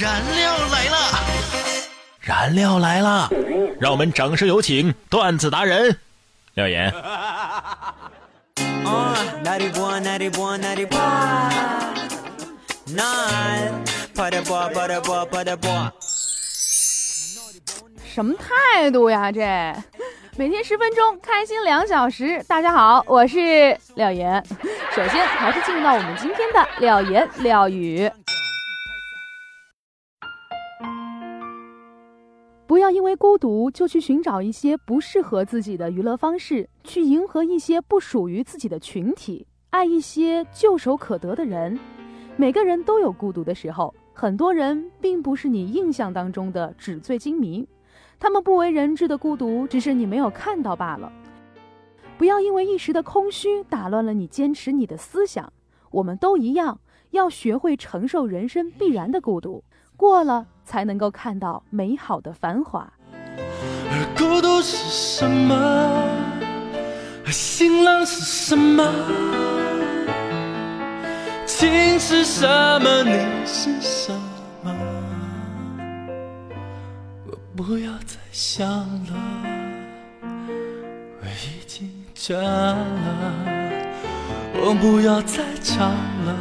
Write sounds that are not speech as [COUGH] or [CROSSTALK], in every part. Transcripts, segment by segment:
燃料来了，燃料来了，让我们掌声有请段子达人廖岩。[LAUGHS] 什么态度呀？这每天十分钟，开心两小时。大家好，我是廖岩。首先还是进入到我们今天的廖岩廖语。不要因为孤独就去寻找一些不适合自己的娱乐方式，去迎合一些不属于自己的群体，爱一些唾手可得的人。每个人都有孤独的时候，很多人并不是你印象当中的纸醉金迷。他们不为人知的孤独，只是你没有看到罢了。不要因为一时的空虚打乱了你坚持你的思想。我们都一样，要学会承受人生必然的孤独，过了才能够看到美好的繁华。而孤独是什么？而心冷是什么？情是什么？你是什么？我不要再想了，我已经倦了。我不要再唱了，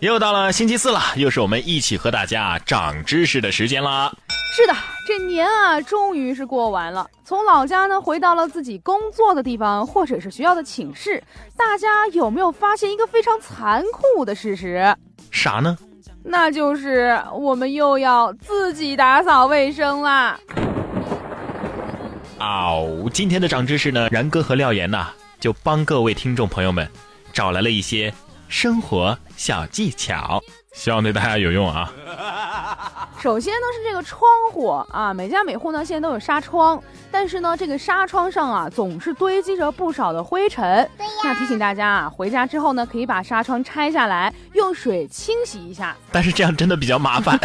又到了星期四了，又是我们一起和大家长知识的时间啦。是的，这年啊，终于是过完了。从老家呢，回到了自己工作的地方，或者是学校的寝室。大家有没有发现一个非常残酷的事实？啥呢？那就是我们又要自己打扫卫生啦。哦，今天的长知识呢，然哥和廖岩呐，就帮各位听众朋友们找来了一些生活小技巧，希望对大家有用啊。[LAUGHS] 首先呢是这个窗户啊，每家每户呢现在都有纱窗，但是呢这个纱窗上啊总是堆积着不少的灰尘。对呀。那提醒大家啊，回家之后呢可以把纱窗拆下来，用水清洗一下。[LAUGHS] 但是这样真的比较麻烦。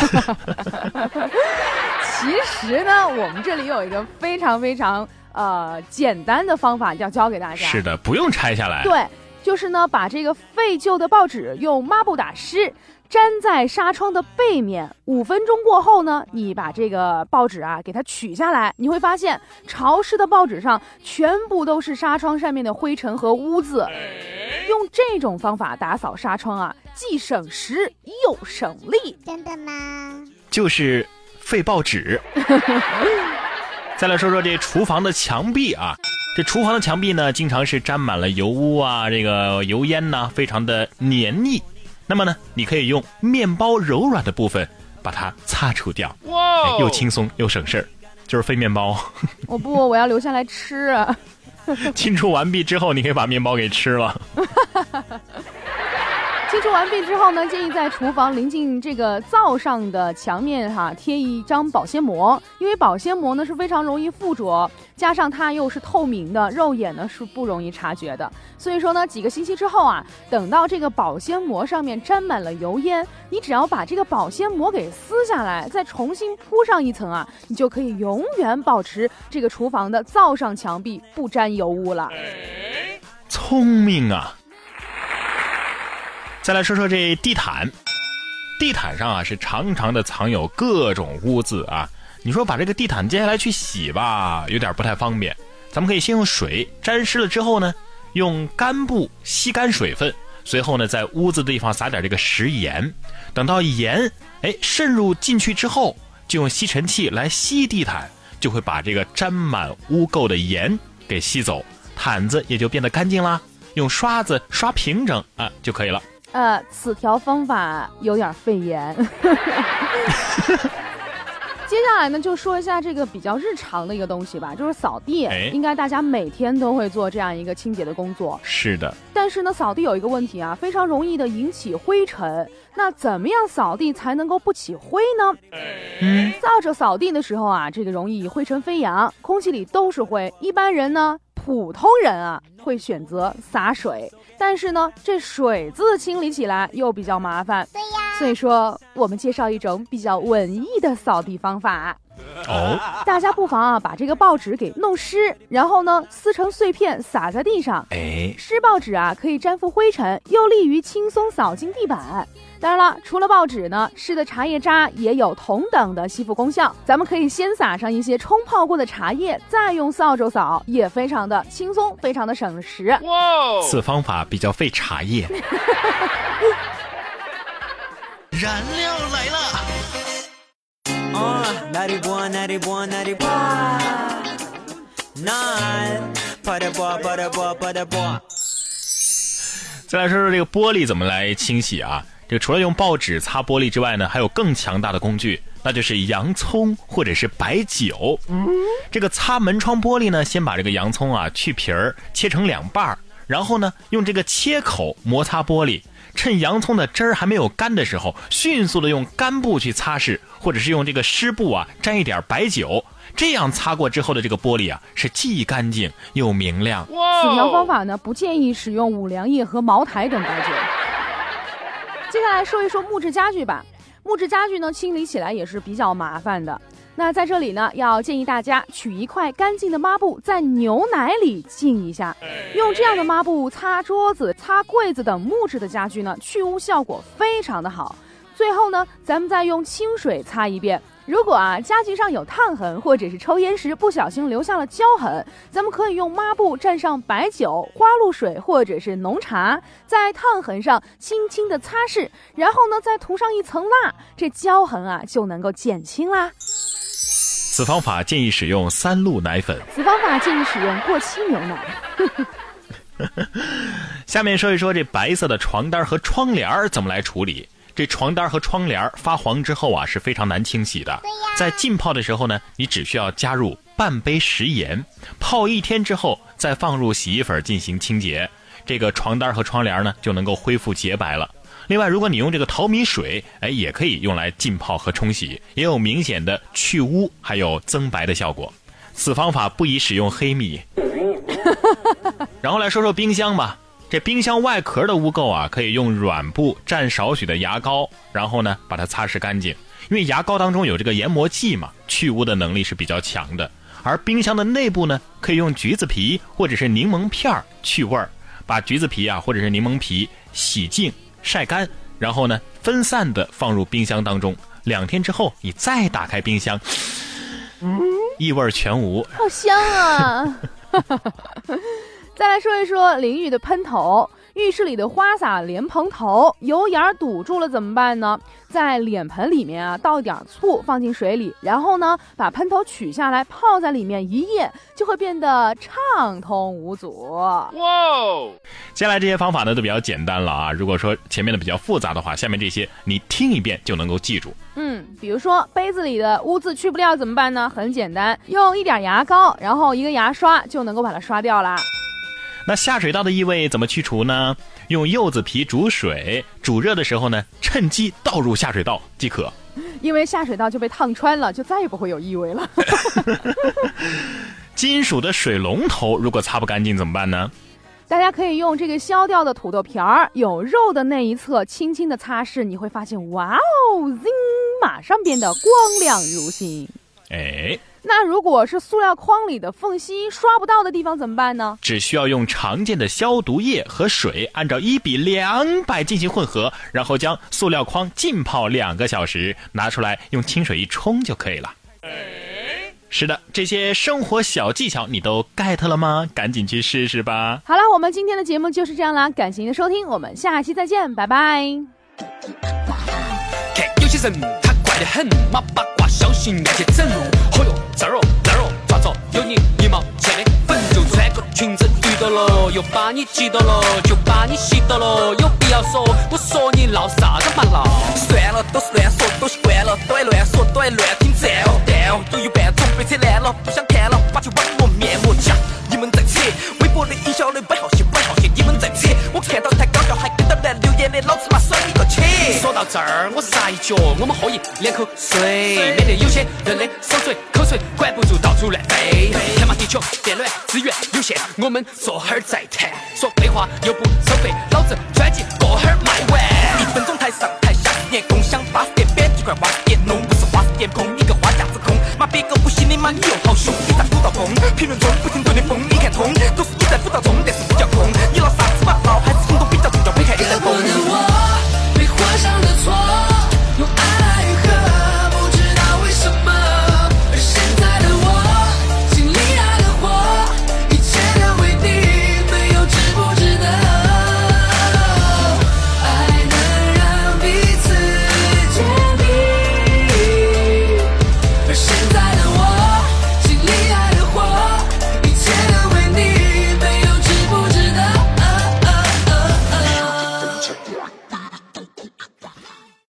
其实呢，我们这里有一个非常非常呃简单的方法要教给大家。是的，不用拆下来。对，就是呢把这个废旧的报纸用抹布打湿。粘在纱窗的背面，五分钟过后呢，你把这个报纸啊给它取下来，你会发现潮湿的报纸上全部都是纱窗上面的灰尘和污渍。用这种方法打扫纱窗啊，既省时又省力。真的吗？就是废报纸。再来说说这厨房的墙壁啊，这厨房的墙壁呢，经常是沾满了油污啊，这个油烟呢，非常的黏腻。那么呢，你可以用面包柔软的部分把它擦除掉，哇，又轻松又省事儿，就是废面包。[LAUGHS] 我不，我要留下来吃。[LAUGHS] 清除完毕之后，你可以把面包给吃了。[LAUGHS] 清除完毕之后呢，建议在厨房临近这个灶上的墙面哈贴一张保鲜膜，因为保鲜膜呢是非常容易附着，加上它又是透明的，肉眼呢是不容易察觉的。所以说呢，几个星期之后啊，等到这个保鲜膜上面沾满了油烟，你只要把这个保鲜膜给撕下来，再重新铺上一层啊，你就可以永远保持这个厨房的灶上墙壁不沾油污了。聪明啊！再来说说这地毯，地毯上啊是常常的藏有各种污渍啊。你说把这个地毯接下来去洗吧，有点不太方便。咱们可以先用水沾湿了之后呢，用干布吸干水分，随后呢在污渍的地方撒点这个食盐，等到盐哎渗入进去之后，就用吸尘器来吸地毯，就会把这个沾满污垢的盐给吸走，毯子也就变得干净啦。用刷子刷平整啊就可以了。呃，此条方法有点肺炎。[LAUGHS] 接下来呢，就说一下这个比较日常的一个东西吧，就是扫地。应该大家每天都会做这样一个清洁的工作。是的。但是呢，扫地有一个问题啊，非常容易的引起灰尘。那怎么样扫地才能够不起灰呢？嗯，造着扫地的时候啊，这个容易灰尘飞扬，空气里都是灰。一般人呢，普通人啊，会选择洒水。但是呢，这水渍清理起来又比较麻烦。对呀。所以说，我们介绍一种比较文艺的扫地方法。哦，大家不妨啊把这个报纸给弄湿，然后呢撕成碎片撒在地上。哎，湿报纸啊可以粘附灰尘，又利于轻松扫净地板。当然了，除了报纸呢，湿的茶叶渣也有同等的吸附功效。咱们可以先撒上一些冲泡过的茶叶，再用扫帚扫，也非常的轻松，非常的省时。哇，此方法比较费茶叶。[LAUGHS] [LAUGHS] [LAUGHS] 燃料来了！再来说说这个玻璃怎么来清洗啊？这个除了用报纸擦玻璃之外呢，还有更强大的工具，那就是洋葱或者是白酒。这个擦门窗玻璃呢，先把这个洋葱啊去皮儿，切成两半儿，然后呢用这个切口摩擦玻璃，趁洋葱的汁儿还没有干的时候，迅速的用干布去擦拭，或者是用这个湿布啊沾一点白酒，这样擦过之后的这个玻璃啊是既干净又明亮。此条方法呢，不建议使用五粮液和茅台等白酒。接下来说一说木质家具吧。木质家具呢，清理起来也是比较麻烦的。那在这里呢，要建议大家取一块干净的抹布，在牛奶里浸一下，用这样的抹布擦桌子、擦柜子等木质的家具呢，去污效果非常的好。最后呢，咱们再用清水擦一遍。如果啊家具上有烫痕，或者是抽烟时不小心留下了胶痕，咱们可以用抹布蘸上白酒、花露水或者是浓茶，在烫痕上轻轻的擦拭，然后呢再涂上一层蜡，这胶痕啊就能够减轻啦。此方法建议使用三鹿奶粉。此方法建议使用过期牛奶。[LAUGHS] 下面说一说这白色的床单和窗帘怎么来处理。这床单和窗帘发黄之后啊，是非常难清洗的。在浸泡的时候呢，你只需要加入半杯食盐，泡一天之后再放入洗衣粉进行清洁，这个床单和窗帘呢就能够恢复洁白了。另外，如果你用这个淘米水，哎，也可以用来浸泡和冲洗，也有明显的去污还有增白的效果。此方法不宜使用黑米。[LAUGHS] 然后来说说冰箱吧。这冰箱外壳的污垢啊，可以用软布蘸少许的牙膏，然后呢把它擦拭干净。因为牙膏当中有这个研磨剂嘛，去污的能力是比较强的。而冰箱的内部呢，可以用橘子皮或者是柠檬片儿去味儿。把橘子皮啊或者是柠檬皮洗净晒干，然后呢分散的放入冰箱当中。两天之后你再打开冰箱，异味全无，好香啊！[LAUGHS] 再来说一说淋浴的喷头，浴室里的花洒莲蓬头油眼堵住了怎么办呢？在脸盆里面啊倒一点醋，放进水里，然后呢把喷头取下来泡在里面一夜，就会变得畅通无阻。哇！哦接下来这些方法呢都比较简单了啊，如果说前面的比较复杂的话，下面这些你听一遍就能够记住。嗯，比如说杯子里的污渍去不掉怎么办呢？很简单，用一点牙膏，然后一个牙刷就能够把它刷掉啦。那下水道的异味怎么去除呢？用柚子皮煮水，煮热的时候呢，趁机倒入下水道即可。因为下水道就被烫穿了，就再也不会有异味了。[LAUGHS] 金属的水龙头如果擦不干净怎么办呢？大家可以用这个削掉的土豆皮儿，有肉的那一侧轻轻的擦拭，你会发现，哇哦，zing，马上变得光亮如新。哎。那如果是塑料筐里的缝隙刷不到的地方怎么办呢？只需要用常见的消毒液和水，按照一比两百进行混合，然后将塑料筐浸泡两个小时，拿出来用清水一冲就可以了。是的，这些生活小技巧你都 get 了吗？赶紧去试试吧。好了，我们今天的节目就是这样啦，感谢您的收听，我们下期再见，拜拜。有些人他怪得很，妈八卦小心要去整。哦哟，这儿哦那儿哦，抓着有你一毛钱的粉，就穿个裙子遇到了，又把你记到了，就把你吸到了，有必要说？我说你闹啥子嘛闹？算了，都是乱说，都习惯了，都爱乱说，都爱乱听赞哦，但哦，有一半准备扯烂了，不想看了，把起网络面膜夹。你们在扯，微博的营销的摆好戏，摆好戏，你们在扯，我看到太搞笑，还跟到来留言的，老子嘛甩你个切！说到这儿，我撒一脚，我们喝一两口水，免得有些人的手嘴水管不住到处乱飞。他妈地球变暖，资源有限，我们坐会儿再谈。说废话又不收费，老子专辑过会儿卖完。一分钟台上台下，连共享巴士点编辑块花点弄，不是花时间空，你个花架子空。妈别个不行的妈，你又好凶，你咋吐到崩？评论中不停顿的风，你看通，都是你在吐道中，但是比较空。你老啥子嘛？老还是行动比较重要，别看你在崩。的我，被画上的错。